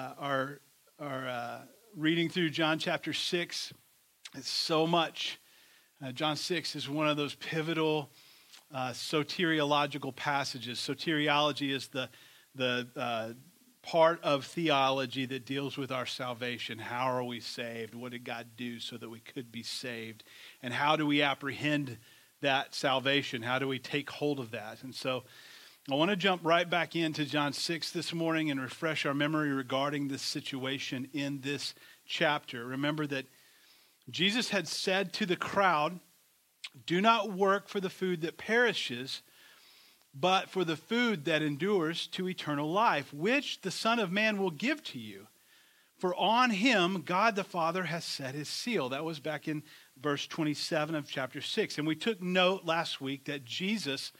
uh, are, are uh, reading through John chapter 6. It's so much. Uh, John 6 is one of those pivotal uh, soteriological passages. Soteriology is the, the uh, part of theology that deals with our salvation. How are we saved? What did God do so that we could be saved? And how do we apprehend that salvation? How do we take hold of that? And so I want to jump right back into John 6 this morning and refresh our memory regarding this situation in this chapter. Remember that Jesus had said to the crowd, Do not work for the food that perishes but for the food that endures to eternal life, which the Son of Man will give to you. For on him God the Father has set his seal. That was back in verse 27 of chapter 6. And we took note last week that Jesus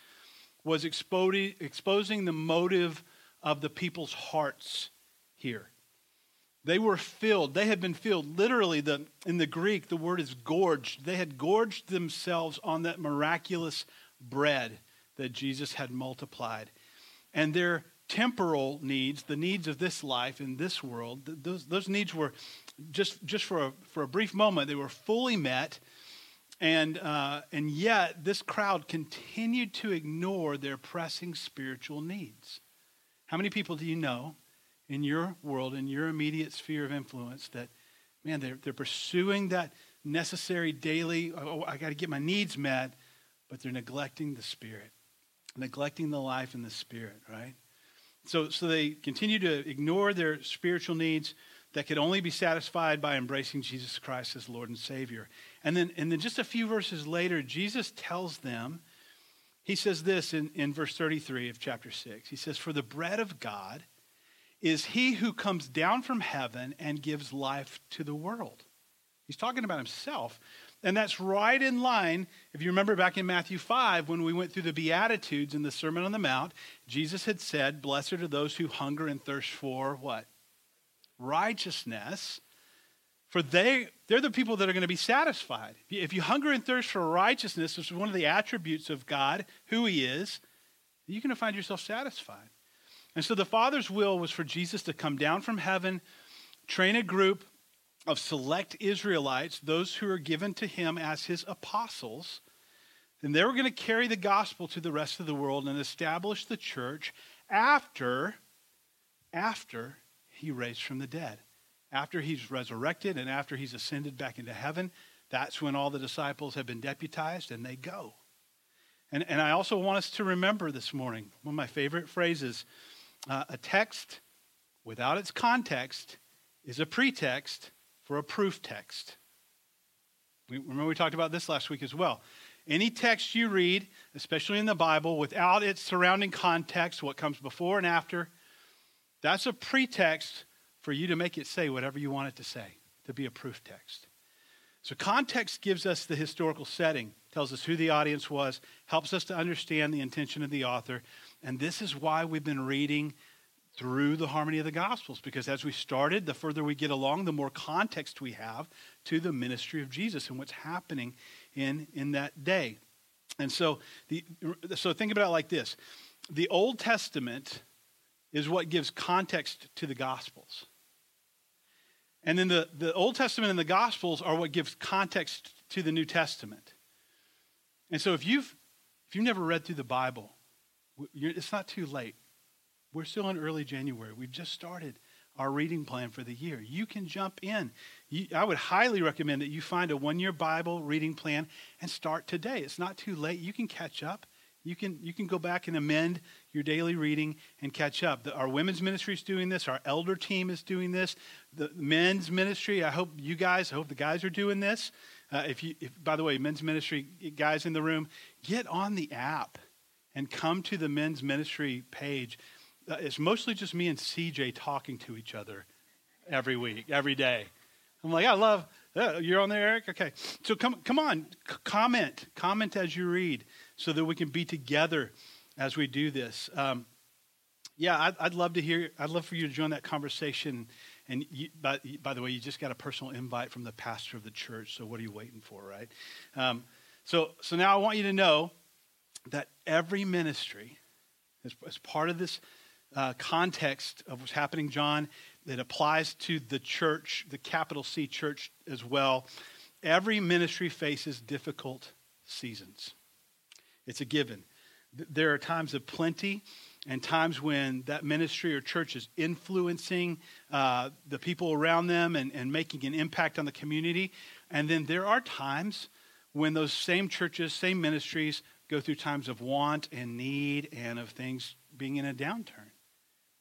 was exposing the motive of the people's hearts here. They were filled. They had been filled. Literally, the, in the Greek, the word is gorged. They had gorged themselves on that miraculous bread that Jesus had multiplied. And their temporal needs, the needs of this life in this world, those, those needs were just, just for, a, for a brief moment, they were fully met. And, uh, and yet, this crowd continued to ignore their pressing spiritual needs. How many people do you know in your world, in your immediate sphere of influence, that, man, they're, they're pursuing that necessary daily, oh, I got to get my needs met, but they're neglecting the Spirit? neglecting the life and the spirit, right? So, so they continue to ignore their spiritual needs that could only be satisfied by embracing Jesus Christ as Lord and Savior. And then, and then just a few verses later, Jesus tells them, he says this in, in verse 33 of chapter 6. He says, For the bread of God is he who comes down from heaven and gives life to the world. He's talking about himself. And that's right in line. If you remember back in Matthew 5, when we went through the Beatitudes in the Sermon on the Mount, Jesus had said, Blessed are those who hunger and thirst for what? Righteousness. For they, they're the people that are going to be satisfied. If you hunger and thirst for righteousness, which is one of the attributes of God, who He is, you're going to find yourself satisfied. And so the Father's will was for Jesus to come down from heaven, train a group, of select Israelites, those who are given to him as his apostles. And they were going to carry the gospel to the rest of the world and establish the church after, after he raised from the dead. After he's resurrected and after he's ascended back into heaven, that's when all the disciples have been deputized and they go. And, and I also want us to remember this morning one of my favorite phrases uh, a text without its context is a pretext for a proof text. We, remember, we talked about this last week as well. Any text you read, especially in the Bible, without its surrounding context, what comes before and after, that's a pretext for you to make it say whatever you want it to say, to be a proof text. So, context gives us the historical setting, tells us who the audience was, helps us to understand the intention of the author. And this is why we've been reading through the harmony of the Gospels, because as we started, the further we get along, the more context we have to the ministry of Jesus and what's happening in, in that day. And so, the, so think about it like this the Old Testament is what gives context to the Gospels. And then the, the Old Testament and the Gospels are what gives context to the New Testament. And so if you've, if you've never read through the Bible, it's not too late. We're still in early January. We've just started our reading plan for the year. You can jump in. You, I would highly recommend that you find a one year Bible reading plan and start today. It's not too late. You can catch up. You can, you can go back and amend your daily reading and catch up. The, our women's ministry is doing this. Our elder team is doing this. The men's ministry, I hope you guys, I hope the guys are doing this. Uh, if you, if, by the way, men's ministry guys in the room, get on the app and come to the men's ministry page uh, it's mostly just me and CJ talking to each other every week, every day. I'm like, I love, uh, you're on there, Eric? Okay. So come, come on, C- comment. Comment as you read so that we can be together as we do this. Um, yeah, I'd, I'd, love to hear, I'd love for you to join that conversation. And you, by, by, the way, you just got a personal invite from the pastor of the church, so what are you waiting for, right? Um, so, so now I want you to know that every ministry, as, as part of this uh, context of what's happening, John, it applies to the church, the capital C church as well. Every ministry faces difficult seasons. It's a given. There are times of plenty and times when that ministry or church is influencing uh, the people around them and, and making an impact on the community. And then there are times when those same churches, same ministries go through times of want and need and of things being in a downturn.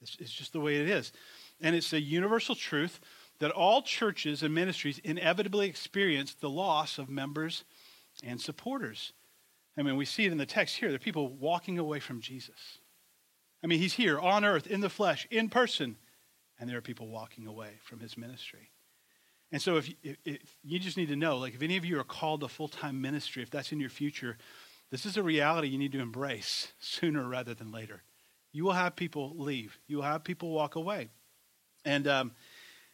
It's, it's just the way it is. And it's a universal truth that all churches and ministries inevitably experience the loss of members and supporters. I mean, we see it in the text here. There are people walking away from Jesus. I mean, he's here on earth, in the flesh, in person, and there are people walking away from his ministry. And so, if, if, if you just need to know, like, if any of you are called to full time ministry, if that's in your future, this is a reality you need to embrace sooner rather than later. You will have people leave. You will have people walk away. And, um,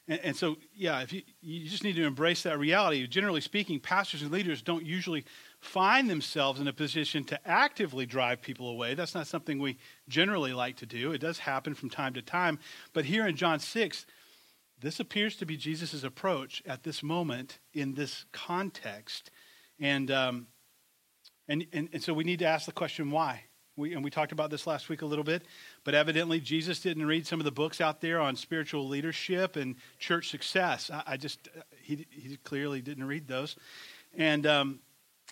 and, and, so, yeah, if you, you just need to embrace that reality. Generally speaking, pastors and leaders don't usually find themselves in a position to actively drive people away. That's not something we generally like to do. It does happen from time to time. But here in John 6, this appears to be Jesus' approach at this moment in this context. And, um, and, and, and so we need to ask the question why? We, and we talked about this last week a little bit, but evidently Jesus didn't read some of the books out there on spiritual leadership and church success. I, I just, he, he clearly didn't read those. And um,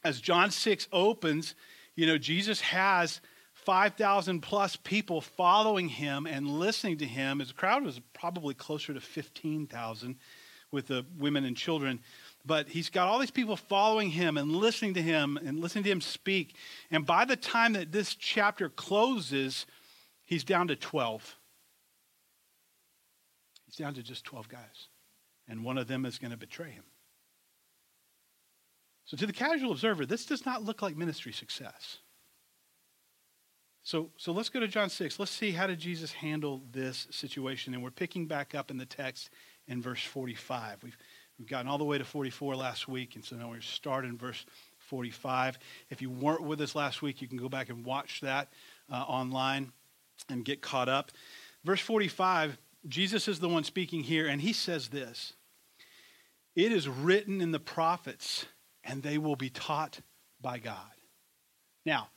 as John 6 opens, you know, Jesus has 5,000 plus people following him and listening to him. His crowd was probably closer to 15,000 with the women and children. But he's got all these people following him and listening to him and listening to him speak. And by the time that this chapter closes, he's down to 12. He's down to just 12 guys. And one of them is going to betray him. So, to the casual observer, this does not look like ministry success. So, so let's go to John 6. Let's see how did Jesus handle this situation. And we're picking back up in the text in verse 45. We've, we've gotten all the way to 44 last week, and so now we're starting verse 45. If you weren't with us last week, you can go back and watch that uh, online and get caught up. Verse 45, Jesus is the one speaking here, and he says this It is written in the prophets and they will be taught by God. Now,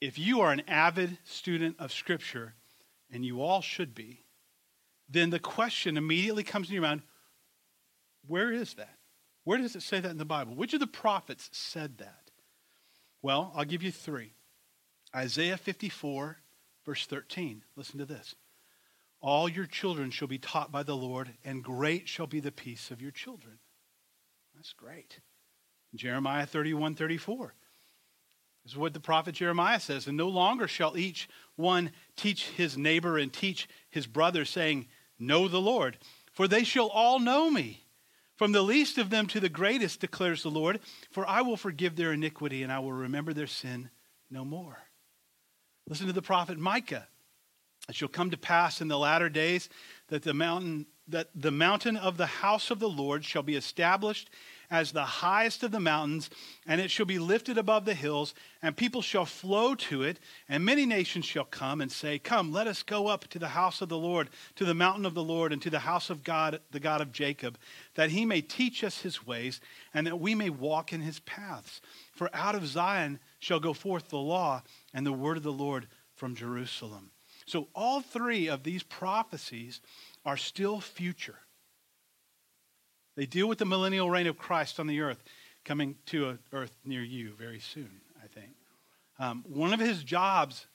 if you are an avid student of Scripture, and you all should be, then the question immediately comes in your mind where is that? Where does it say that in the Bible? Which of the prophets said that? Well, I'll give you three Isaiah 54, verse 13. Listen to this. All your children shall be taught by the Lord, and great shall be the peace of your children. That's great. Jeremiah 31 34. This is what the prophet Jeremiah says. And no longer shall each one teach his neighbor and teach his brother, saying, Know the Lord, for they shall all know me. From the least of them to the greatest, declares the Lord, for I will forgive their iniquity and I will remember their sin no more. Listen to the prophet Micah. It shall come to pass in the latter days that the mountain that the mountain of the house of the Lord shall be established as the highest of the mountains, and it shall be lifted above the hills, and people shall flow to it, and many nations shall come and say, Come, let us go up to the house of the Lord, to the mountain of the Lord, and to the house of God, the God of Jacob, that he may teach us his ways, and that we may walk in his paths. For out of Zion shall go forth the law and the word of the Lord from Jerusalem. So all three of these prophecies are still future. They deal with the millennial reign of Christ on the earth, coming to an earth near you very soon, I think. Um, one of his jobs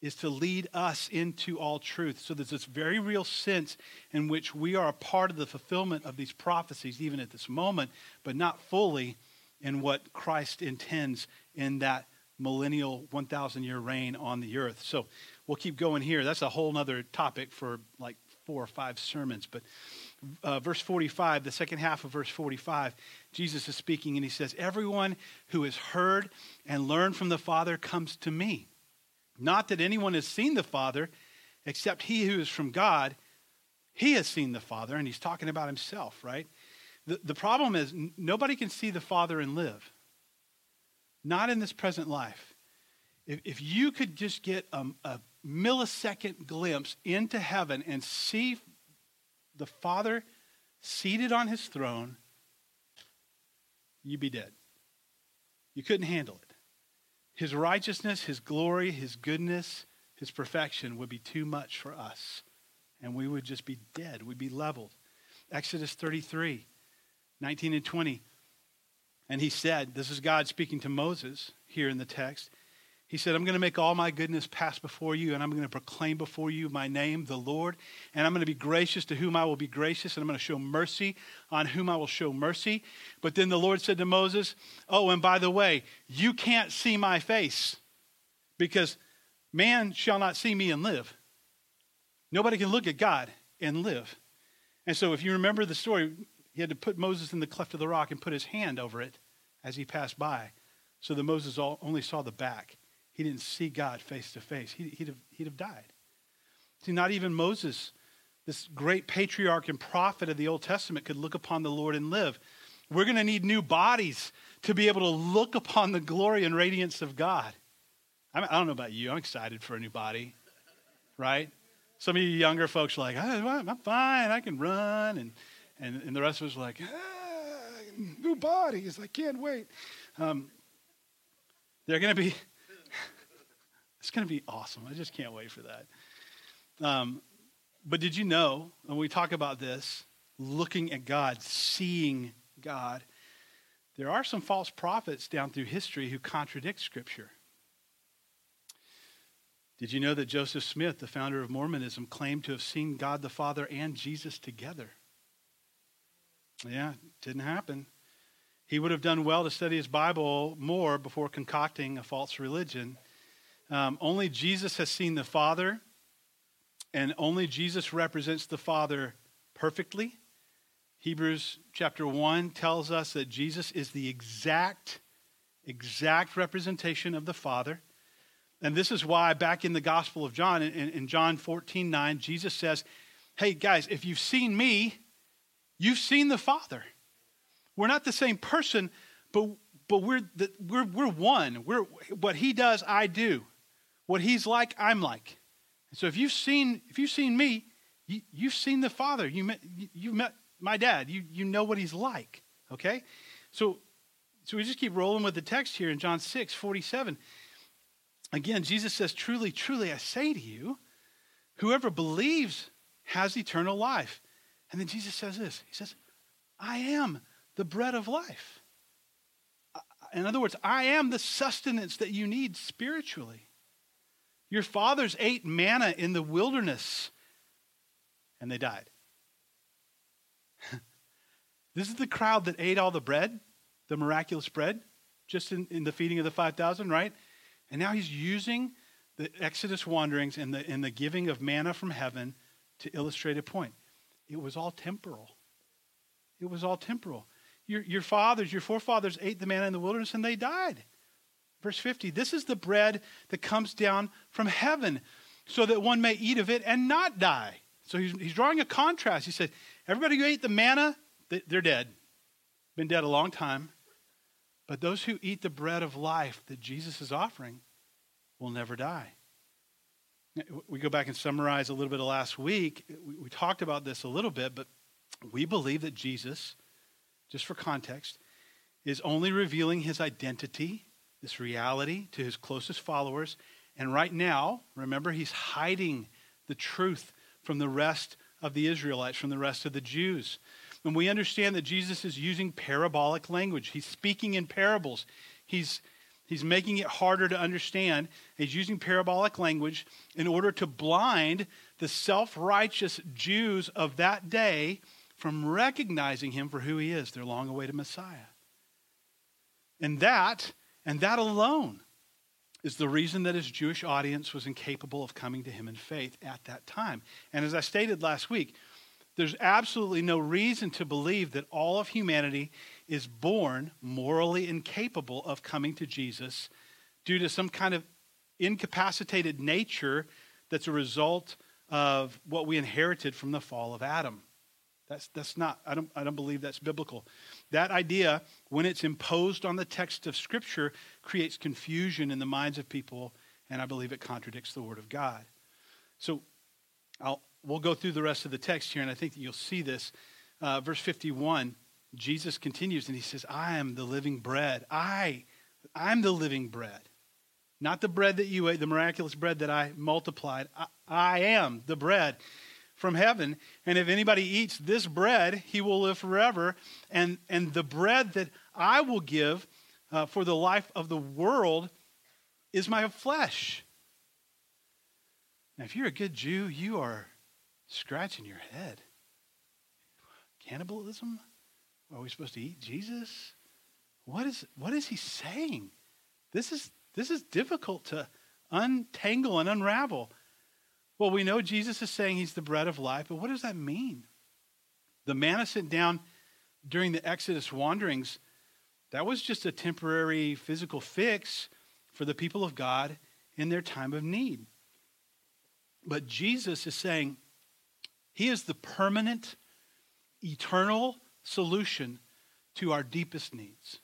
is to lead us into all truth. So there's this very real sense in which we are a part of the fulfillment of these prophecies, even at this moment, but not fully in what Christ intends in that millennial 1,000 year reign on the earth. So we'll keep going here. That's a whole other topic for like four or five sermons. But uh, verse 45, the second half of verse 45, Jesus is speaking and he says, Everyone who has heard and learned from the Father comes to me. Not that anyone has seen the Father, except he who is from God. He has seen the Father, and he's talking about himself, right? The, the problem is n- nobody can see the Father and live. Not in this present life. If, if you could just get a, a millisecond glimpse into heaven and see the Father seated on his throne, you'd be dead. You couldn't handle it. His righteousness, his glory, his goodness, his perfection would be too much for us. And we would just be dead. We'd be leveled. Exodus 33, 19 and 20. And he said, This is God speaking to Moses here in the text. He said, I'm going to make all my goodness pass before you, and I'm going to proclaim before you my name, the Lord. And I'm going to be gracious to whom I will be gracious, and I'm going to show mercy on whom I will show mercy. But then the Lord said to Moses, Oh, and by the way, you can't see my face because man shall not see me and live. Nobody can look at God and live. And so if you remember the story, he had to put Moses in the cleft of the rock and put his hand over it as he passed by so that Moses only saw the back he didn't see God face to face, he'd have, he'd have died. See, not even Moses, this great patriarch and prophet of the Old Testament, could look upon the Lord and live. We're going to need new bodies to be able to look upon the glory and radiance of God. I, don't know about you, I'm excited for a new body, right? Some of you younger folks are like, I'm fine, I can run. And, and, and the rest of us are like, ah, new bodies, I can't wait. Um, they're going to be it's going to be awesome. I just can't wait for that. Um, but did you know, when we talk about this, looking at God, seeing God, there are some false prophets down through history who contradict Scripture. Did you know that Joseph Smith, the founder of Mormonism, claimed to have seen God the Father and Jesus together? Yeah, didn't happen. He would have done well to study his Bible more before concocting a false religion. Um, only Jesus has seen the Father, and only Jesus represents the Father perfectly. Hebrews chapter 1 tells us that Jesus is the exact, exact representation of the Father. And this is why, back in the Gospel of John, in, in John 14 9, Jesus says, Hey, guys, if you've seen me, you've seen the Father. We're not the same person, but, but we're, the, we're, we're one. We're, what he does, I do. What he's like, I'm like. so if you've seen, if you've seen me, you, have seen the Father. You met, you met my dad. You, you know what he's like. Okay? So, so we just keep rolling with the text here in John 6, 47. Again, Jesus says, Truly, truly, I say to you, whoever believes has eternal life. And then Jesus says this He says, I am the bread of life. Uh, in other words, I am the sustenance that you need spiritually. Your fathers ate manna in the wilderness and they died. this is the crowd that ate all the bread, the miraculous bread, just in, in the feeding of the 5,000, right? And now he's using the Exodus wanderings and the, and the giving of manna from heaven to illustrate a point. It was all temporal. It was all temporal. Your, your fathers, your forefathers ate the manna in the wilderness and they died. Verse 50 This is the bread that comes down from heaven, so that one may eat of it and not die. So he's, he's drawing a contrast. He said, Everybody who ate the manna, they're dead. Been dead a long time. But those who eat the bread of life that Jesus is offering will never die. We go back and summarize a little bit of last week. We talked about this a little bit, but we believe that Jesus, just for context, is only revealing his identity this reality to his closest followers. And right now, remember, he's hiding the truth from the rest of the Israelites, from the rest of the Jews. And we understand that Jesus is using parabolic language. He's speaking in parables. He's, he's making it harder to understand. He's using parabolic language in order to blind the self righteous Jews of that day from recognizing him for who he is, their long awaited Messiah. And that and that alone is the reason that his Jewish audience was incapable of coming to him in faith at that time. And as I stated last week, there's absolutely no reason to believe that all of humanity is born morally incapable of coming to Jesus due to some kind of incapacitated nature that's a result of what we inherited from the fall of Adam. That's, that's not, I don't, I don't believe that's biblical. That idea, when it's imposed on the text of Scripture, creates confusion in the minds of people, and I believe it contradicts the Word of God. So I'll, we'll go through the rest of the text here, and I think that you'll see this. Uh, verse 51, Jesus continues and he says, I am the living bread. I, I'm the living bread. Not the bread that you ate, the miraculous bread that I multiplied. I, I am the bread from heaven. And if anybody eats this bread, he will live forever. And, and the bread that I will give uh, for the life of the world is my flesh. Now, if you're a good Jew, you are scratching your head. Cannibalism? Are we supposed to eat Jesus? What is, what is he saying? This is, this is difficult to untangle and unravel. Well, we know Jesus is saying he's the bread of life, but what does that mean? The manna sent down during the Exodus wanderings, that was just a temporary physical fix for the people of God in their time of need. But Jesus is saying he is the permanent, eternal solution to our deepest needs.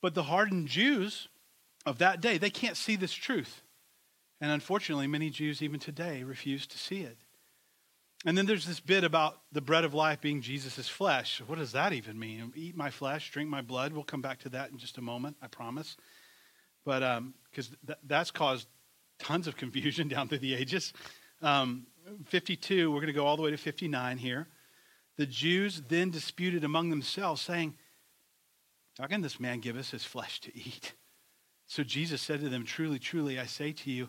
But the hardened Jews of that day, they can't see this truth. And unfortunately, many Jews even today refuse to see it. And then there's this bit about the bread of life being Jesus' flesh. What does that even mean? Eat my flesh, drink my blood. We'll come back to that in just a moment, I promise. But because um, th- that's caused tons of confusion down through the ages. Um, 52, we're going to go all the way to 59 here. The Jews then disputed among themselves, saying, How can this man give us his flesh to eat? So Jesus said to them, Truly, truly, I say to you,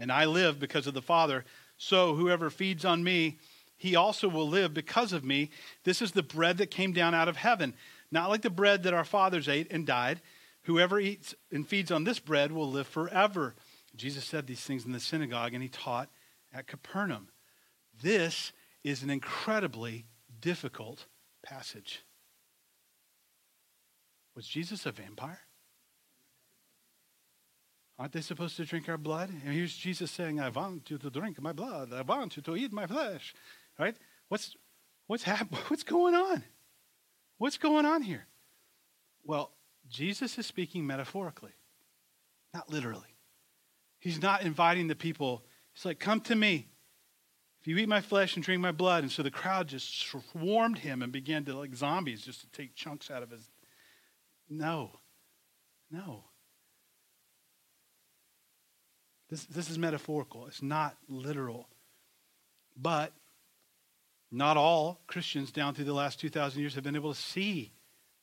and I live because of the Father, so whoever feeds on me, he also will live because of me. This is the bread that came down out of heaven, not like the bread that our fathers ate and died. Whoever eats and feeds on this bread will live forever. Jesus said these things in the synagogue, and he taught at Capernaum. This is an incredibly difficult passage. Was Jesus a vampire? Aren't they supposed to drink our blood? And here's Jesus saying, I want you to drink my blood. I want you to eat my flesh. Right? What's, what's, hap- what's going on? What's going on here? Well, Jesus is speaking metaphorically, not literally. He's not inviting the people. He's like, Come to me. If you eat my flesh and drink my blood. And so the crowd just swarmed him and began to, like zombies, just to take chunks out of his. No. No. This, this is metaphorical, it's not literal. But not all Christians down through the last 2,000 years have been able to see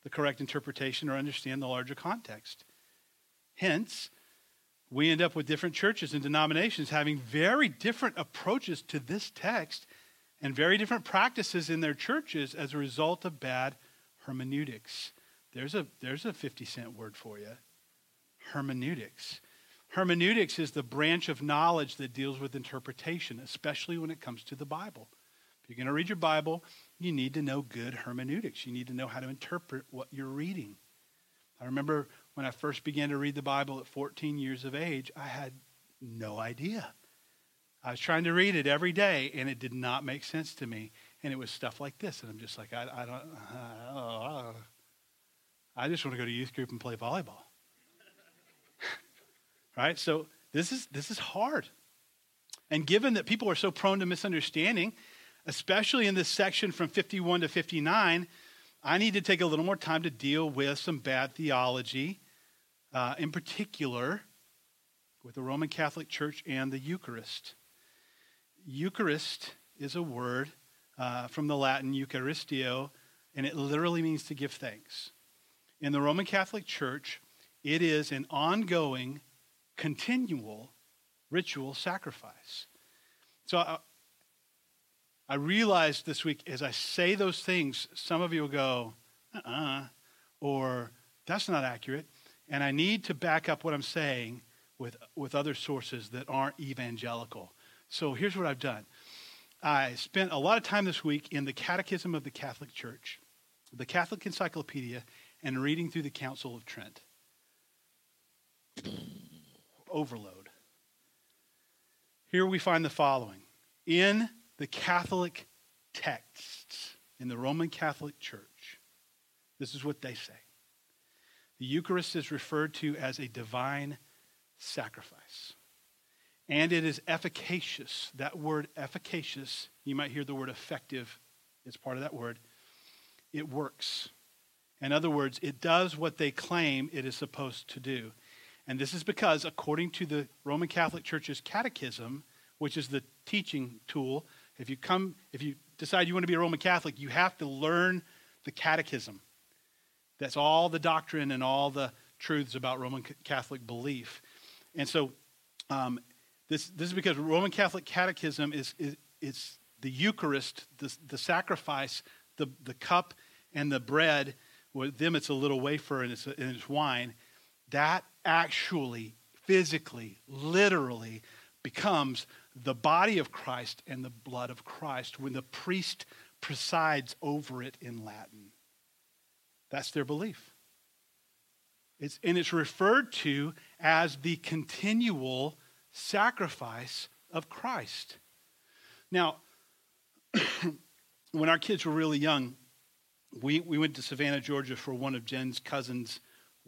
the correct interpretation or understand the larger context. Hence, we end up with different churches and denominations having very different approaches to this text and very different practices in their churches as a result of bad hermeneutics. There's a, there's a 50 cent word for you hermeneutics. Hermeneutics is the branch of knowledge that deals with interpretation, especially when it comes to the Bible. If you're going to read your Bible, you need to know good hermeneutics. You need to know how to interpret what you're reading. I remember when I first began to read the Bible at 14 years of age, I had no idea. I was trying to read it every day, and it did not make sense to me. And it was stuff like this, and I'm just like, I, I don't, uh, I just want to go to youth group and play volleyball. Right? So this is this is hard. And given that people are so prone to misunderstanding, especially in this section from 51 to 59, I need to take a little more time to deal with some bad theology uh, in particular with the Roman Catholic Church and the Eucharist. Eucharist is a word uh, from the Latin Eucharistio, and it literally means to give thanks. In the Roman Catholic Church, it is an ongoing, continual ritual sacrifice. So I, I realized this week as I say those things, some of you will go, uh uh-uh, uh or that's not accurate. And I need to back up what I'm saying with, with other sources that aren't evangelical. So here's what I've done I spent a lot of time this week in the Catechism of the Catholic Church, the Catholic Encyclopedia, and reading through the Council of Trent. Overload. Here we find the following In the Catholic texts, in the Roman Catholic Church, this is what they say. The Eucharist is referred to as a divine sacrifice. And it is efficacious. That word efficacious, you might hear the word effective, it's part of that word. It works. In other words, it does what they claim it is supposed to do. And this is because, according to the Roman Catholic Church's catechism, which is the teaching tool, if you come, if you decide you want to be a Roman Catholic, you have to learn the catechism. That's all the doctrine and all the truths about Roman Catholic belief. And so um, this, this is because Roman Catholic catechism is, is, is the Eucharist, the, the sacrifice, the, the cup and the bread. With them, it's a little wafer and it's, and it's wine. That actually, physically, literally becomes the body of Christ and the blood of Christ when the priest presides over it in Latin. That's their belief. It's, and it's referred to as the continual sacrifice of Christ. Now, when our kids were really young, we, we went to Savannah, Georgia for one of Jen's cousins'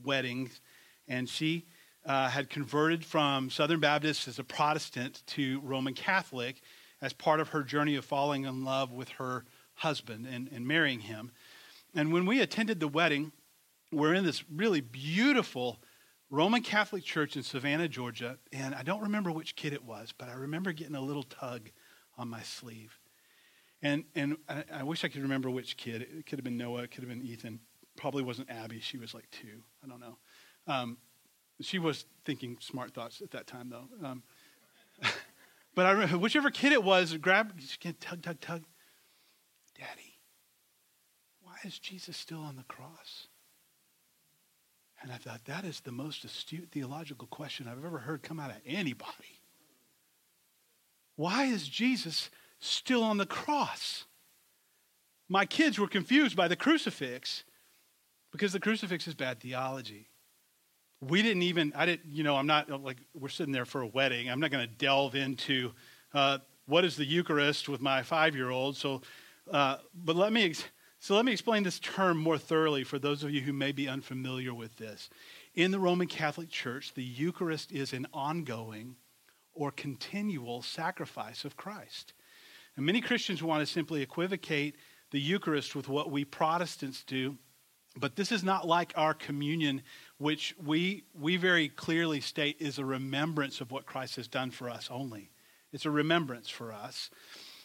weddings, and she uh, had converted from Southern Baptist as a Protestant to Roman Catholic as part of her journey of falling in love with her husband and, and marrying him. And when we attended the wedding, we're in this really beautiful Roman Catholic church in Savannah, Georgia, and I don't remember which kid it was, but I remember getting a little tug on my sleeve. And, and I, I wish I could remember which kid. It could have been Noah, it could have been Ethan. Probably wasn't Abby. She was like two. I don't know. Um, she was thinking smart thoughts at that time, though. Um, but I remember, whichever kid it was, grab, tug, tug, tug. Daddy, why is Jesus still on the cross? And I thought, that is the most astute theological question I've ever heard come out of anybody. Why is Jesus still on the cross? My kids were confused by the crucifix because the crucifix is bad theology. We didn't even, I didn't, you know, I'm not like, we're sitting there for a wedding. I'm not going to delve into uh, what is the Eucharist with my five year old. So, uh, but let me, so let me explain this term more thoroughly for those of you who may be unfamiliar with this. In the Roman Catholic Church, the Eucharist is an ongoing or continual sacrifice of Christ. And many Christians want to simply equivocate the Eucharist with what we Protestants do, but this is not like our communion, which we, we very clearly state is a remembrance of what Christ has done for us only. It's a remembrance for us.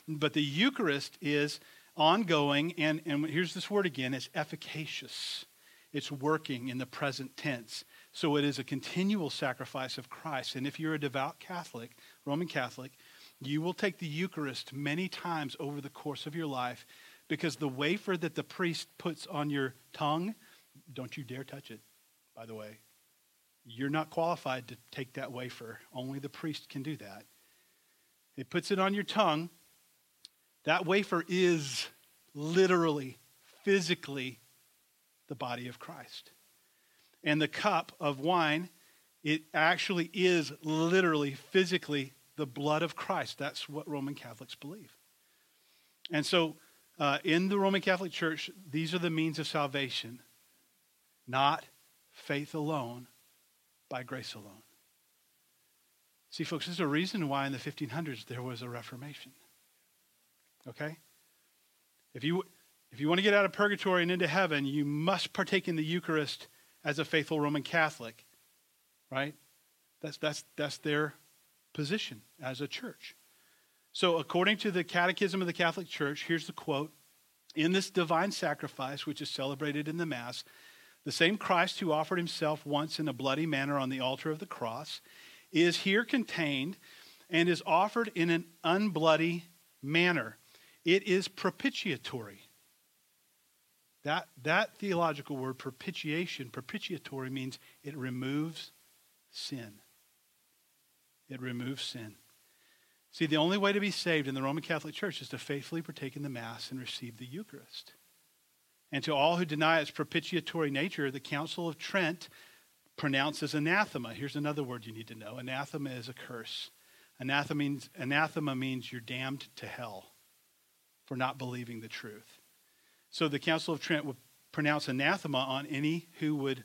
But the Eucharist is ongoing, and, and here's this word again it's efficacious. It's working in the present tense. So it is a continual sacrifice of Christ. And if you're a devout Catholic, Roman Catholic, you will take the Eucharist many times over the course of your life because the wafer that the priest puts on your tongue, don't you dare touch it, by the way. You're not qualified to take that wafer. Only the priest can do that. It puts it on your tongue, that wafer is literally, physically the body of Christ. And the cup of wine, it actually is literally, physically the blood of Christ. That's what Roman Catholics believe. And so, uh, in the Roman Catholic Church, these are the means of salvation, not faith alone, by grace alone. See, folks, there's a reason why in the 1500s there was a Reformation. Okay? If you, if you want to get out of purgatory and into heaven, you must partake in the Eucharist as a faithful Roman Catholic. Right? That's, that's, that's their position as a church. So, according to the Catechism of the Catholic Church, here's the quote In this divine sacrifice, which is celebrated in the Mass, the same Christ who offered himself once in a bloody manner on the altar of the cross is here contained and is offered in an unbloody manner. It is propitiatory. That, that theological word, propitiation, propitiatory means it removes sin. It removes sin. See, the only way to be saved in the Roman Catholic Church is to faithfully partake in the Mass and receive the Eucharist. And to all who deny its propitiatory nature, the Council of Trent pronounces anathema. Here's another word you need to know anathema is a curse. Anathema means, anathema means you're damned to hell for not believing the truth. So the Council of Trent would pronounce anathema on any who would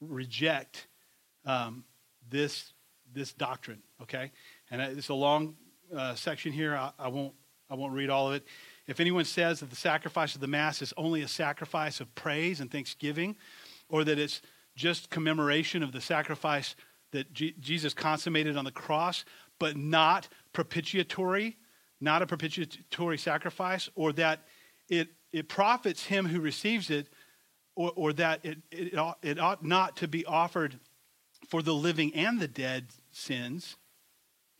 reject um, this, this doctrine, okay? And it's a long uh, section here. I, I, won't, I won't read all of it. If anyone says that the sacrifice of the Mass is only a sacrifice of praise and thanksgiving, or that it's just commemoration of the sacrifice that G- Jesus consummated on the cross, but not propitiatory, not a propitiatory sacrifice, or that it, it profits him who receives it, or, or that it, it, ought, it ought not to be offered for the living and the dead sins,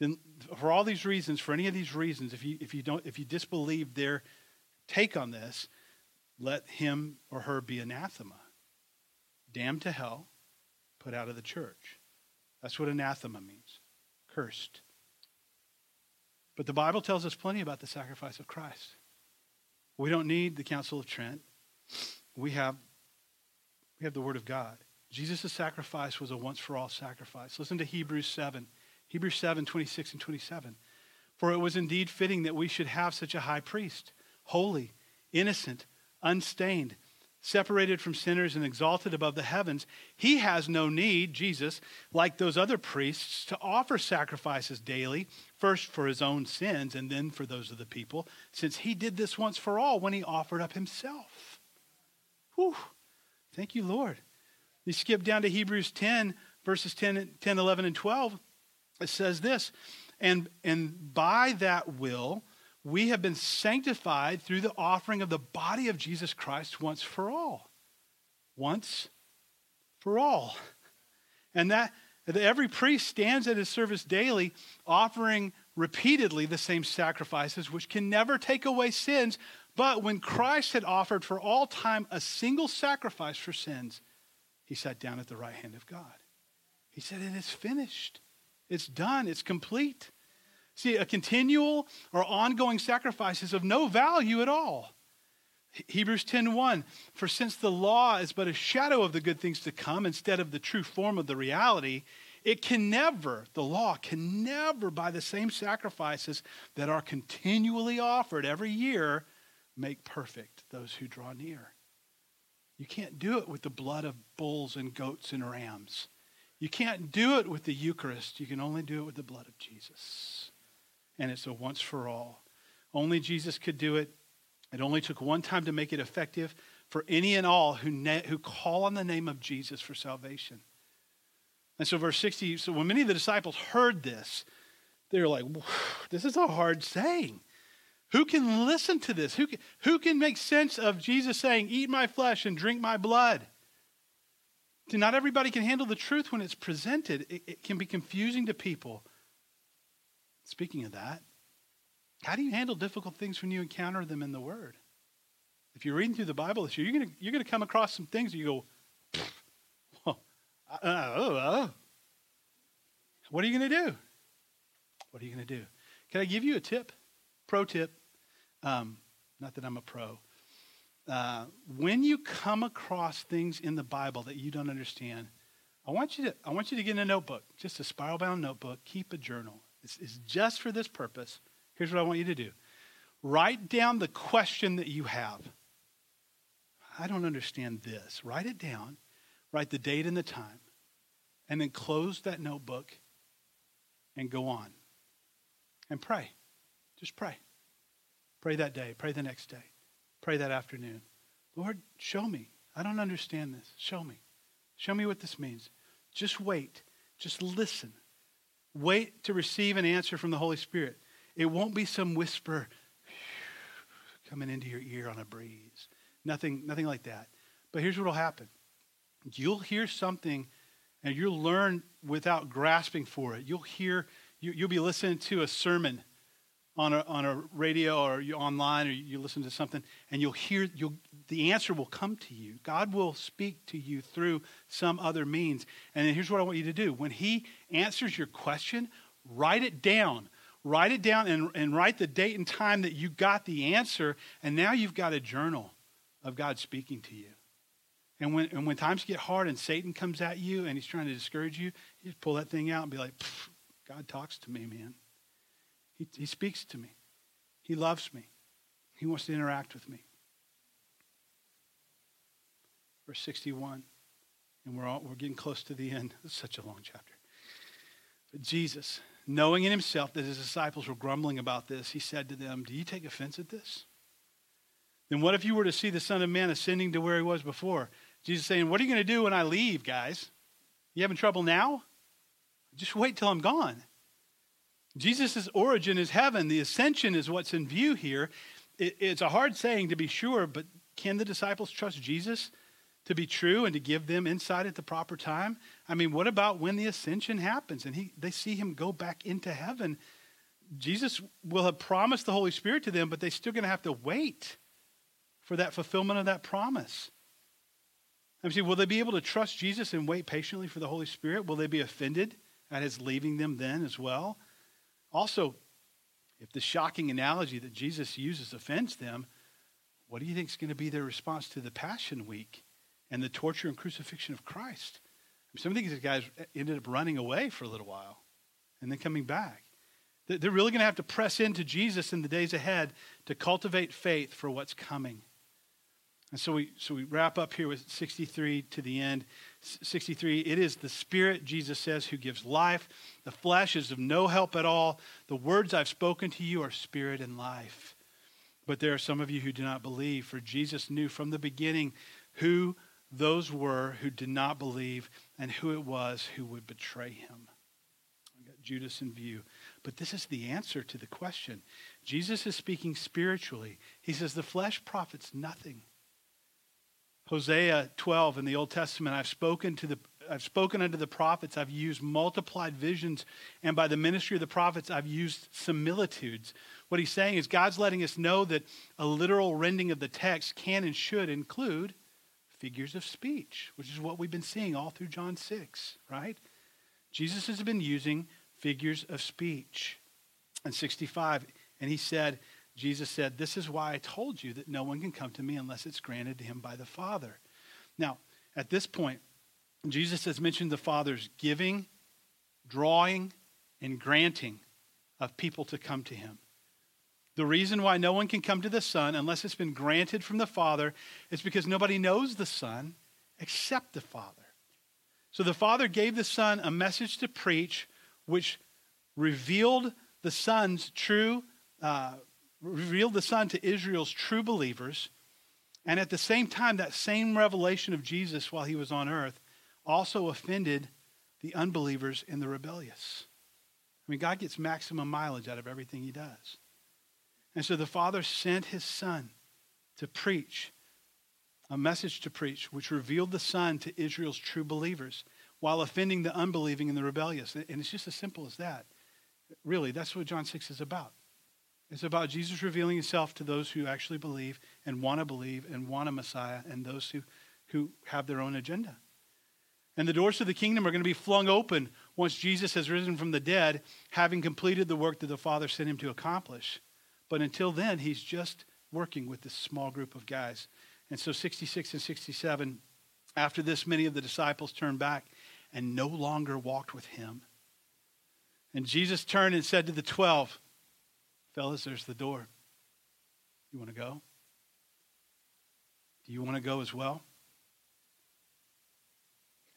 then for all these reasons, for any of these reasons, if you, if you, don't, if you disbelieve their take on this, let him or her be anathema, damned to hell, put out of the church. That's what anathema means cursed. But the Bible tells us plenty about the sacrifice of Christ. We don't need the Council of Trent. We have, we have the Word of God. Jesus' sacrifice was a once for all sacrifice. Listen to Hebrews 7. Hebrews 7, 26 and 27. For it was indeed fitting that we should have such a high priest, holy, innocent, unstained, separated from sinners and exalted above the heavens. He has no need, Jesus, like those other priests, to offer sacrifices daily, first for his own sins and then for those of the people, since he did this once for all when he offered up himself. Whew. Thank you, Lord. You skip down to Hebrews 10, verses 10, 10 11, and 12 it says this, and, and by that will, we have been sanctified through the offering of the body of Jesus Christ once for all. Once for all. And that, every priest stands at his service daily, offering repeatedly the same sacrifices, which can never take away sins. But when Christ had offered for all time a single sacrifice for sins, he sat down at the right hand of God. He said, It is finished. It's done, it's complete. See, a continual or ongoing sacrifice is of no value at all. Hebrews 10:1 For since the law is but a shadow of the good things to come instead of the true form of the reality, it can never, the law can never by the same sacrifices that are continually offered every year make perfect those who draw near. You can't do it with the blood of bulls and goats and rams. You can't do it with the Eucharist. You can only do it with the blood of Jesus. And it's a once for all. Only Jesus could do it. It only took one time to make it effective for any and all who, na- who call on the name of Jesus for salvation. And so, verse 60 so when many of the disciples heard this, they were like, this is a hard saying. Who can listen to this? Who can, who can make sense of Jesus saying, Eat my flesh and drink my blood? Not everybody can handle the truth when it's presented. It, it can be confusing to people. Speaking of that, how do you handle difficult things when you encounter them in the Word? If you're reading through the Bible this year, you're going you're to come across some things you go, uh, uh, uh, what are you going to do? What are you going to do? Can I give you a tip? Pro tip. Um, not that I'm a pro. Uh, when you come across things in the Bible that you don't understand, I want you to, I want you to get in a notebook, just a spiral bound notebook. Keep a journal. It's, it's just for this purpose. Here's what I want you to do write down the question that you have. I don't understand this. Write it down, write the date and the time, and then close that notebook and go on and pray. Just pray. Pray that day, pray the next day. Pray that afternoon. Lord, show me. I don't understand this. Show me. Show me what this means. Just wait. Just listen. Wait to receive an answer from the Holy Spirit. It won't be some whisper coming into your ear on a breeze. Nothing, nothing like that. But here's what will happen. You'll hear something and you'll learn without grasping for it. You'll hear, you, will be listening to a sermon on a, on a radio or you online or you listen to something and you'll hear you'll, the answer will come to you god will speak to you through some other means and here's what i want you to do when he answers your question write it down write it down and, and write the date and time that you got the answer. And now you've got a journal of God speaking to you. And when, and when times get hard and Satan comes at you and he's trying to discourage you, you just pull that thing out and be like, God talks to me, man. He, he speaks to me. He loves me. He wants to interact with me. Verse 61. And we're, all, we're getting close to the end. It's such a long chapter. But Jesus, knowing in himself that his disciples were grumbling about this, he said to them, Do you take offense at this? Then what if you were to see the Son of Man ascending to where he was before? Jesus saying, What are you going to do when I leave, guys? You having trouble now? Just wait till I'm gone. Jesus' origin is heaven. The ascension is what's in view here. It's a hard saying to be sure, but can the disciples trust Jesus to be true and to give them insight at the proper time? I mean, what about when the ascension happens and he, they see him go back into heaven? Jesus will have promised the Holy Spirit to them, but they're still going to have to wait for that fulfillment of that promise. I'm saying, will they be able to trust Jesus and wait patiently for the Holy Spirit? Will they be offended at his leaving them then as well? Also, if the shocking analogy that Jesus uses offends them, what do you think is going to be their response to the Passion Week and the torture and crucifixion of Christ? Some of these guys ended up running away for a little while and then coming back. They're really going to have to press into Jesus in the days ahead to cultivate faith for what's coming. And so we, so we wrap up here with 63 to the end. 63, it is the Spirit, Jesus says, who gives life. The flesh is of no help at all. The words I've spoken to you are spirit and life. But there are some of you who do not believe, for Jesus knew from the beginning who those were who did not believe and who it was who would betray him. I got Judas in view. But this is the answer to the question. Jesus is speaking spiritually. He says, The flesh profits nothing. Hosea 12 in the Old Testament, I've spoken to the I've spoken unto the prophets, I've used multiplied visions, and by the ministry of the prophets, I've used similitudes. What he's saying is God's letting us know that a literal rending of the text can and should include figures of speech, which is what we've been seeing all through John 6, right? Jesus has been using figures of speech. And 65, and he said, Jesus said, This is why I told you that no one can come to me unless it's granted to him by the Father. Now, at this point, Jesus has mentioned the Father's giving, drawing, and granting of people to come to him. The reason why no one can come to the Son unless it's been granted from the Father is because nobody knows the Son except the Father. So the Father gave the Son a message to preach which revealed the Son's true uh, revealed the Son to Israel's true believers. And at the same time, that same revelation of Jesus while he was on earth also offended the unbelievers and the rebellious. I mean, God gets maximum mileage out of everything he does. And so the Father sent his Son to preach, a message to preach, which revealed the Son to Israel's true believers while offending the unbelieving and the rebellious. And it's just as simple as that. Really, that's what John 6 is about. It's about Jesus revealing himself to those who actually believe and want to believe and want a Messiah and those who, who have their own agenda. And the doors to the kingdom are going to be flung open once Jesus has risen from the dead, having completed the work that the Father sent him to accomplish. But until then, he's just working with this small group of guys. And so 66 and 67, after this, many of the disciples turned back and no longer walked with him. And Jesus turned and said to the twelve, Fellas, there's the door. You want to go? Do you want to go as well?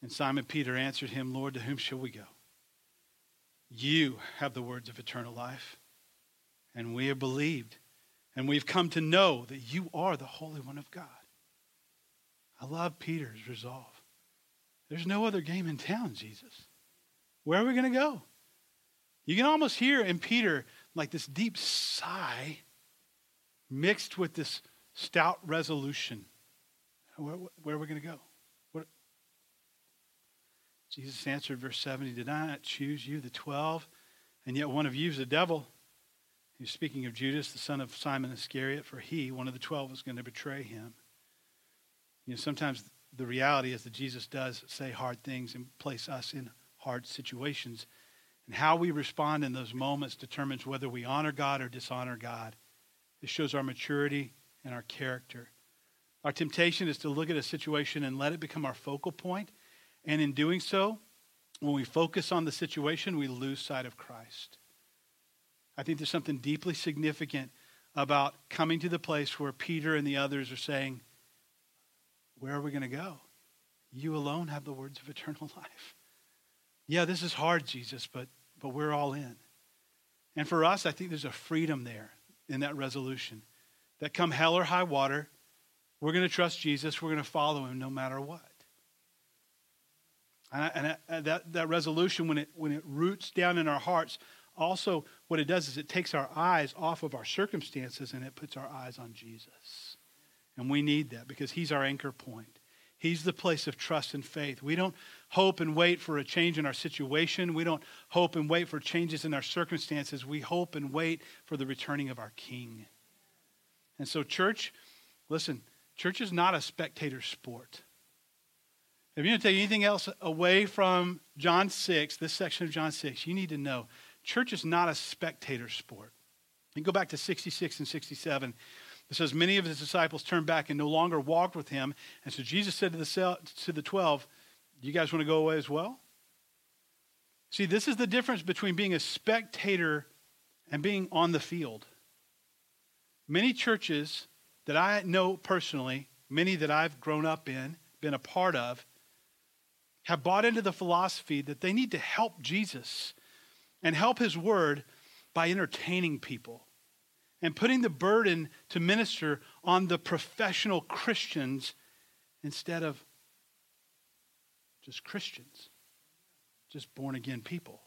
And Simon Peter answered him, Lord, to whom shall we go? You have the words of eternal life, and we have believed, and we've come to know that you are the Holy One of God. I love Peter's resolve. There's no other game in town, Jesus. Where are we going to go? You can almost hear in Peter like this deep sigh mixed with this stout resolution. Where, where are we going to go? What? Jesus answered, verse 70, Did I not choose you, the twelve, and yet one of you is a devil? He's speaking of Judas, the son of Simon Iscariot, for he, one of the twelve, was going to betray him. You know, sometimes the reality is that Jesus does say hard things and place us in hard situations And how we respond in those moments determines whether we honor God or dishonor God. It shows our maturity and our character. Our temptation is to look at a situation and let it become our focal point. And in doing so, when we focus on the situation, we lose sight of Christ. I think there's something deeply significant about coming to the place where Peter and the others are saying, Where are we going to go? You alone have the words of eternal life. Yeah, this is hard, Jesus, but, but we're all in. And for us, I think there's a freedom there in that resolution that come hell or high water, we're going to trust Jesus. We're going to follow him no matter what. And, I, and, I, that, that resolution, when it, when it roots down in our hearts, also what it does is it takes our eyes off of our circumstances and it puts our eyes on Jesus. And we need that because he's our anchor point. He's the place of trust and faith. We don't hope and wait for a change in our situation. We don't hope and wait for changes in our circumstances. We hope and wait for the returning of our King. And so, church, listen, church is not a spectator sport. If you're going to take anything else away from John 6, this section of John 6, you need to know church is not a spectator sport. You go back to 66 and 67. It says, Many of his disciples turned back and no longer walked with him. And so Jesus said to the, to the 12, You guys want to go away as well? See, this is the difference between being a spectator and being on the field. Many churches that I know personally, many that I've grown up in, been a part of, have bought into the philosophy that they need to help Jesus and help his word by entertaining people and putting the burden to minister on the professional Christians instead of just Christians, just born again people.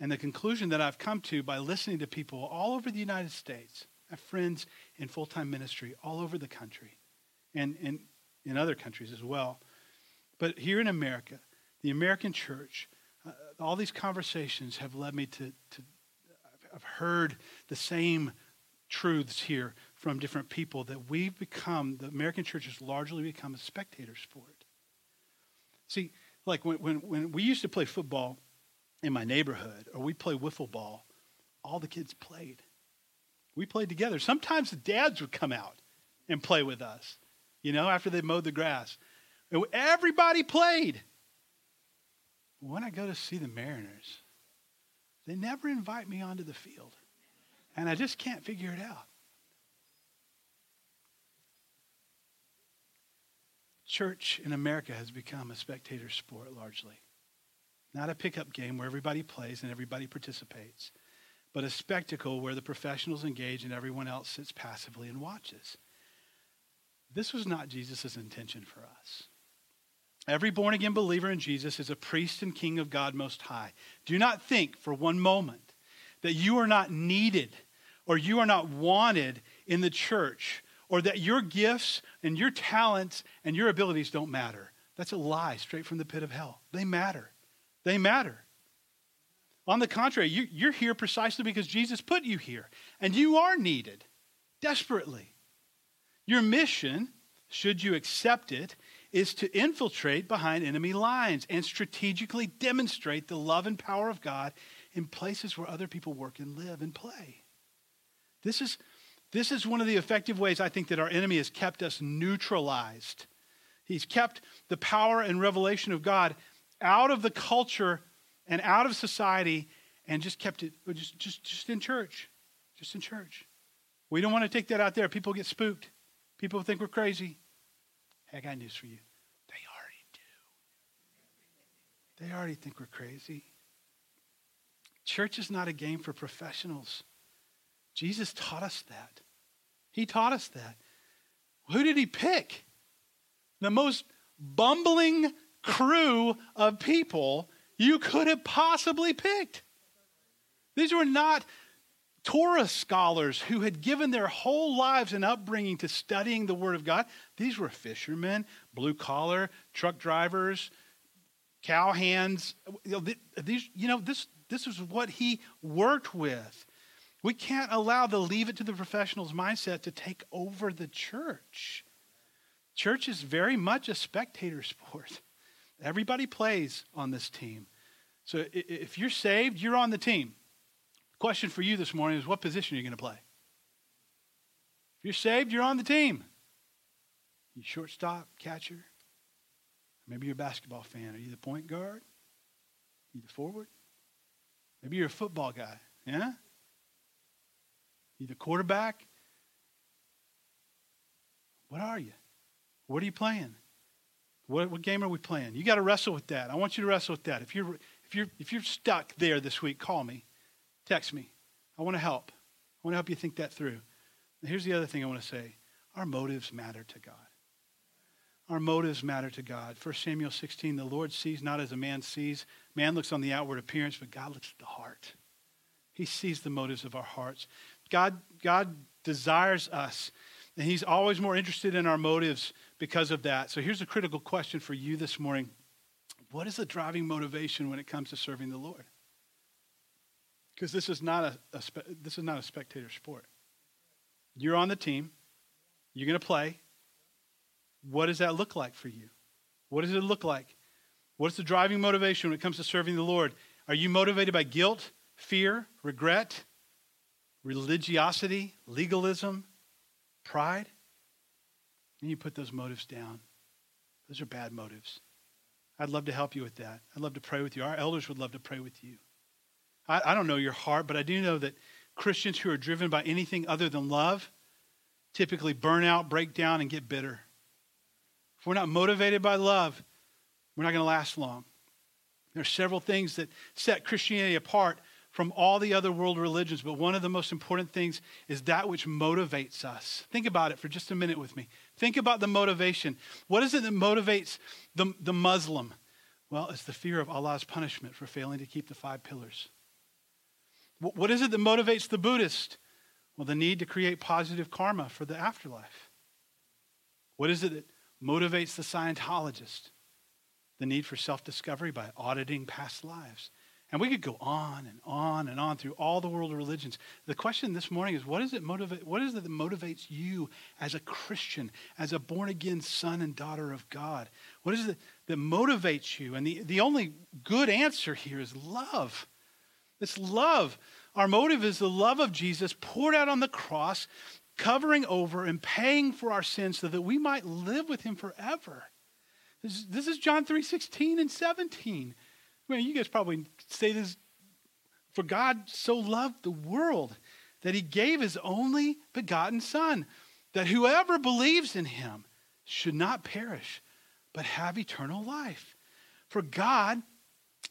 And the conclusion that I've come to by listening to people all over the United States, I have friends in full time ministry all over the country and, and in other countries as well, but here in America, the American church, uh, all these conversations have led me to, to, I've heard the same truths here from different people that we've become, the American church has largely become a spectator sport. See, like when, when, when we used to play football in my neighborhood or we play wiffle ball, all the kids played. We played together. Sometimes the dads would come out and play with us, you know, after they mowed the grass. Everybody played. When I go to see the Mariners, they never invite me onto the field. And I just can't figure it out. Church in America has become a spectator sport largely. Not a pickup game where everybody plays and everybody participates, but a spectacle where the professionals engage and everyone else sits passively and watches. This was not Jesus' intention for us. Every born again believer in Jesus is a priest and king of God Most High. Do not think for one moment that you are not needed or you are not wanted in the church or that your gifts and your talents and your abilities don't matter. That's a lie straight from the pit of hell. They matter. They matter. On the contrary, you, are here precisely because Jesus put you here, and you are needed desperately. Your mission, should you accept it, is to infiltrate behind enemy lines and strategically demonstrate the love and power of God in places where other people work and live and play. This is, this is one of the effective ways I think that our enemy has kept us neutralized. He's kept the power and revelation of God out of the culture and out of society and just kept it just, just, just in church. Just in church. We don't want to take that out there. People get spooked. People think we're crazy. Hey, I got news for you. They already do. They already think we're crazy. Church is not a game for professionals. Jesus taught us that. He taught us that. Who did he pick? The most bumbling crew of people you could have possibly picked. These were not Torah scholars who had given their whole lives and upbringing to studying the Word of God. These were fishermen, blue collar, truck drivers, cow hands. These, you know, this, this is what he worked with. We can't allow the leave it to the professionals mindset to take over the church. Church is very much a spectator sport. Everybody plays on this team. So if you're saved, you're on the team. Question for you this morning is what position are you going to play? If you're saved, you're on the team. You shortstop, catcher. Maybe you're a basketball fan. Are you the point guard? Are you the forward? Maybe you're a football guy. Yeah? You the quarterback? What are you? What are you playing? What, what game are we playing? You got to wrestle with that. I want you to wrestle with that. If you're if you're if you're stuck there this week, call me, text me. I want to help. I want to help you think that through. And here's the other thing I want to say: our motives matter to God. Our motives matter to God. 1 Samuel 16, the Lord sees not as a man sees. Man looks on the outward appearance, but God looks at the heart. He sees the motives of our hearts. God, God desires us, and He's always more interested in our motives because of that. So here's a critical question for you this morning What is the driving motivation when it comes to serving the Lord? Because this is not a, a this is not a spectator sport. You're on the team. You're going to play. What does that look like for you? What does it look like? What's the driving motivation when it comes to serving the Lord? Are you motivated by guilt, fear, regret, religiosity, legalism, pride? And you put those motives down. Those are bad motives. I'd love to help you with that. I'd love to pray with you. Our elders would love to pray with you. I, I don't know your heart, but I do know that Christians who are driven by anything other than love typically burn out, break down, and get bitter. If we're not motivated by love, we're not going to last long. There are several things that set Christianity apart from all the other world religions, but one of the most important things is that which motivates us. Think about it for just a minute with me. Think about the motivation. What is it that motivates the, the Muslim? Well, it's the fear of Allah's punishment for failing to keep the five pillars. What is it that motivates the Buddhist? Well, the need to create positive karma for the afterlife. What is it that motivates the Scientologist? The need for self discovery by auditing past lives. And we could go on and on and on through all the world of religions. The question this morning is what is it motivate what is it that motivates you as a Christian, as a born again son and daughter of God? What is it that motivates you? And the, the only good answer here is love. It's love. Our motive is the love of Jesus poured out on the cross, covering over and paying for our sins so that we might live with him forever. This, this is John 3 16 and 17. I mean, you guys probably say this for God so loved the world that he gave his only begotten Son, that whoever believes in him should not perish, but have eternal life. For God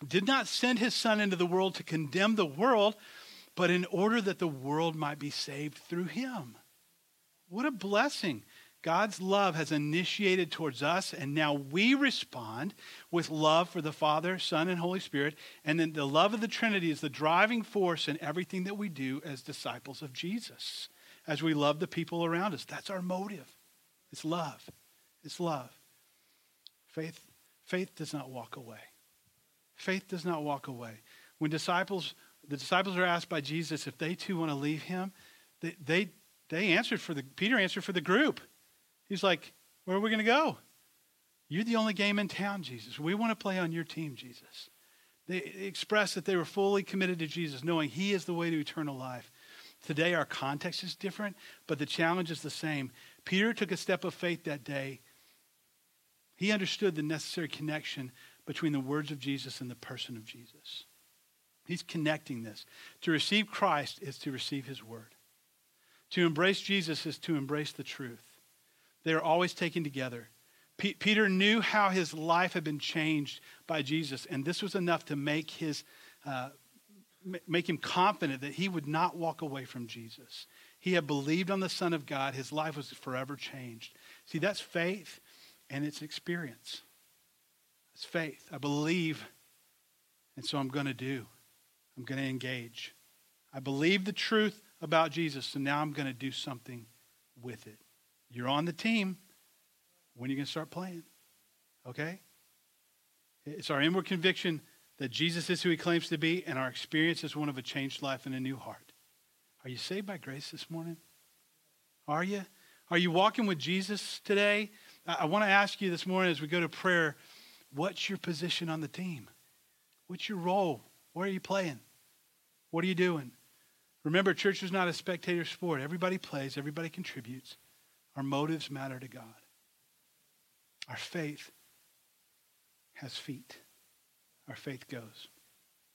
did not send his Son into the world to condemn the world, but in order that the world might be saved through him. What a blessing. God's love has initiated towards us, and now we respond with love for the Father, Son, and Holy Spirit. And then the love of the Trinity is the driving force in everything that we do as disciples of Jesus, as we love the people around us. That's our motive. It's love. It's love. Faith, faith does not walk away. Faith does not walk away. When disciples, the disciples are asked by Jesus if they too want to leave him, they, they, they answered for the, Peter answered for the group. He's like, Where are we going to go? You're the only game in town, Jesus. We want to play on your team, Jesus. They expressed that they were fully committed to Jesus, knowing He is the way to eternal life. Today, our context is different, but the challenge is the same. Peter took a step of faith that day. He understood the necessary connection between the words of Jesus and the person of Jesus. He's connecting this. To receive Christ is to receive His word, to embrace Jesus is to embrace the truth. They are always taken together. P- Peter knew how his life had been changed by Jesus, and this was enough to make, his, uh, make him confident that he would not walk away from Jesus. He had believed on the Son of God. His life was forever changed. See, that's faith and it's experience. It's faith. I believe, and so I'm going to do. I'm going to engage. I believe the truth about Jesus, so now I'm going to do something with it. You're on the team. When are you going to start playing? Okay? It's our inward conviction that Jesus is who he claims to be, and our experience is one of a changed life and a new heart. Are you saved by grace this morning? Are you? Are you walking with Jesus today? I, I want to ask you this morning as we go to prayer what's your position on the team? What's your role? Where are you playing? What are you doing? Remember, church is not a spectator sport. Everybody plays, everybody contributes. Our motives matter to God. Our faith has feet. Our faith goes.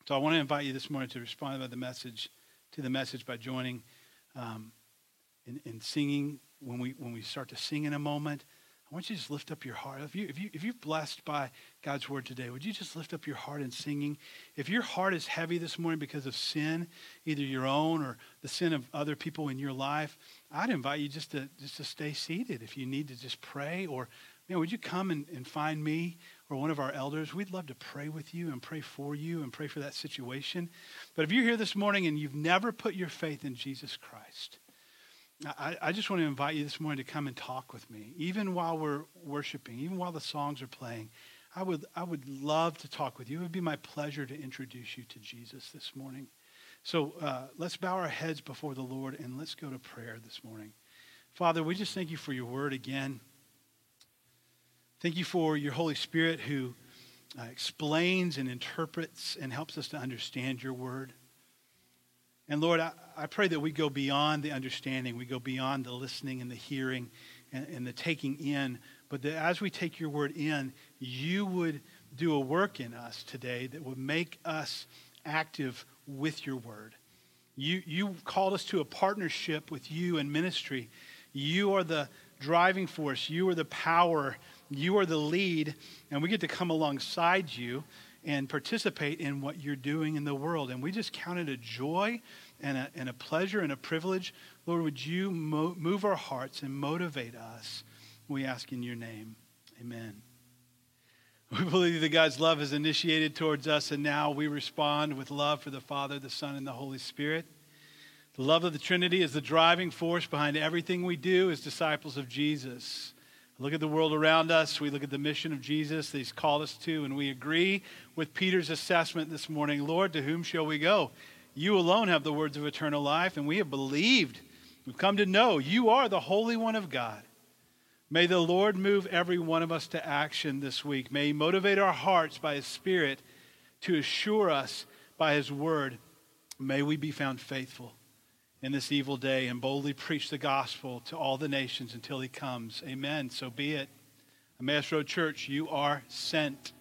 So I want to invite you this morning to respond by the message to the message by joining um, in, in singing when we when we start to sing in a moment. I want you to just lift up your heart. If, you, if, you, if you're blessed by God's word today, would you just lift up your heart in singing? If your heart is heavy this morning because of sin, either your own or the sin of other people in your life, I'd invite you just to, just to stay seated. If you need to just pray or, man, would you come and, and find me or one of our elders? We'd love to pray with you and pray for you and pray for that situation. But if you're here this morning and you've never put your faith in Jesus Christ, I, I, just want to invite you this morning to come and talk with me, even while we're worshiping, even while the songs are playing. I would, I would love to talk with you. It would be my pleasure to introduce you to Jesus this morning. So uh, let's bow our heads before the Lord and let's go to prayer this morning. Father, we just thank you for your word again. Thank you for your Holy Spirit who uh, explains and interprets and helps us to understand your word. And Lord, I, I pray that we go beyond the understanding, we go beyond the listening and the hearing and, and the taking in, but that as we take your word in, you would do a work in us today that would make us active with your word. You, you called us to a partnership with you in ministry. You are the driving force, you are the power, you are the lead, and we get to come alongside you and participate in what you're doing in the world. And we just count it a joy and a, and a pleasure and a privilege. Lord, would you mo- move our hearts and motivate us? We ask in your name. Amen. We believe that God's love is initiated towards us, and now we respond with love for the Father, the Son, and the Holy Spirit. The love of the Trinity is the driving force behind everything we do as disciples of Jesus. Look at the world around us. We look at the mission of Jesus that he's called us to, and we agree with Peter's assessment this morning Lord, to whom shall we go? You alone have the words of eternal life, and we have believed. We've come to know you are the Holy One of God. May the Lord move every one of us to action this week. May he motivate our hearts by his Spirit to assure us by his word. May we be found faithful in this evil day and boldly preach the gospel to all the nations until he comes. Amen. So be it. Emmaus Road Church, you are sent.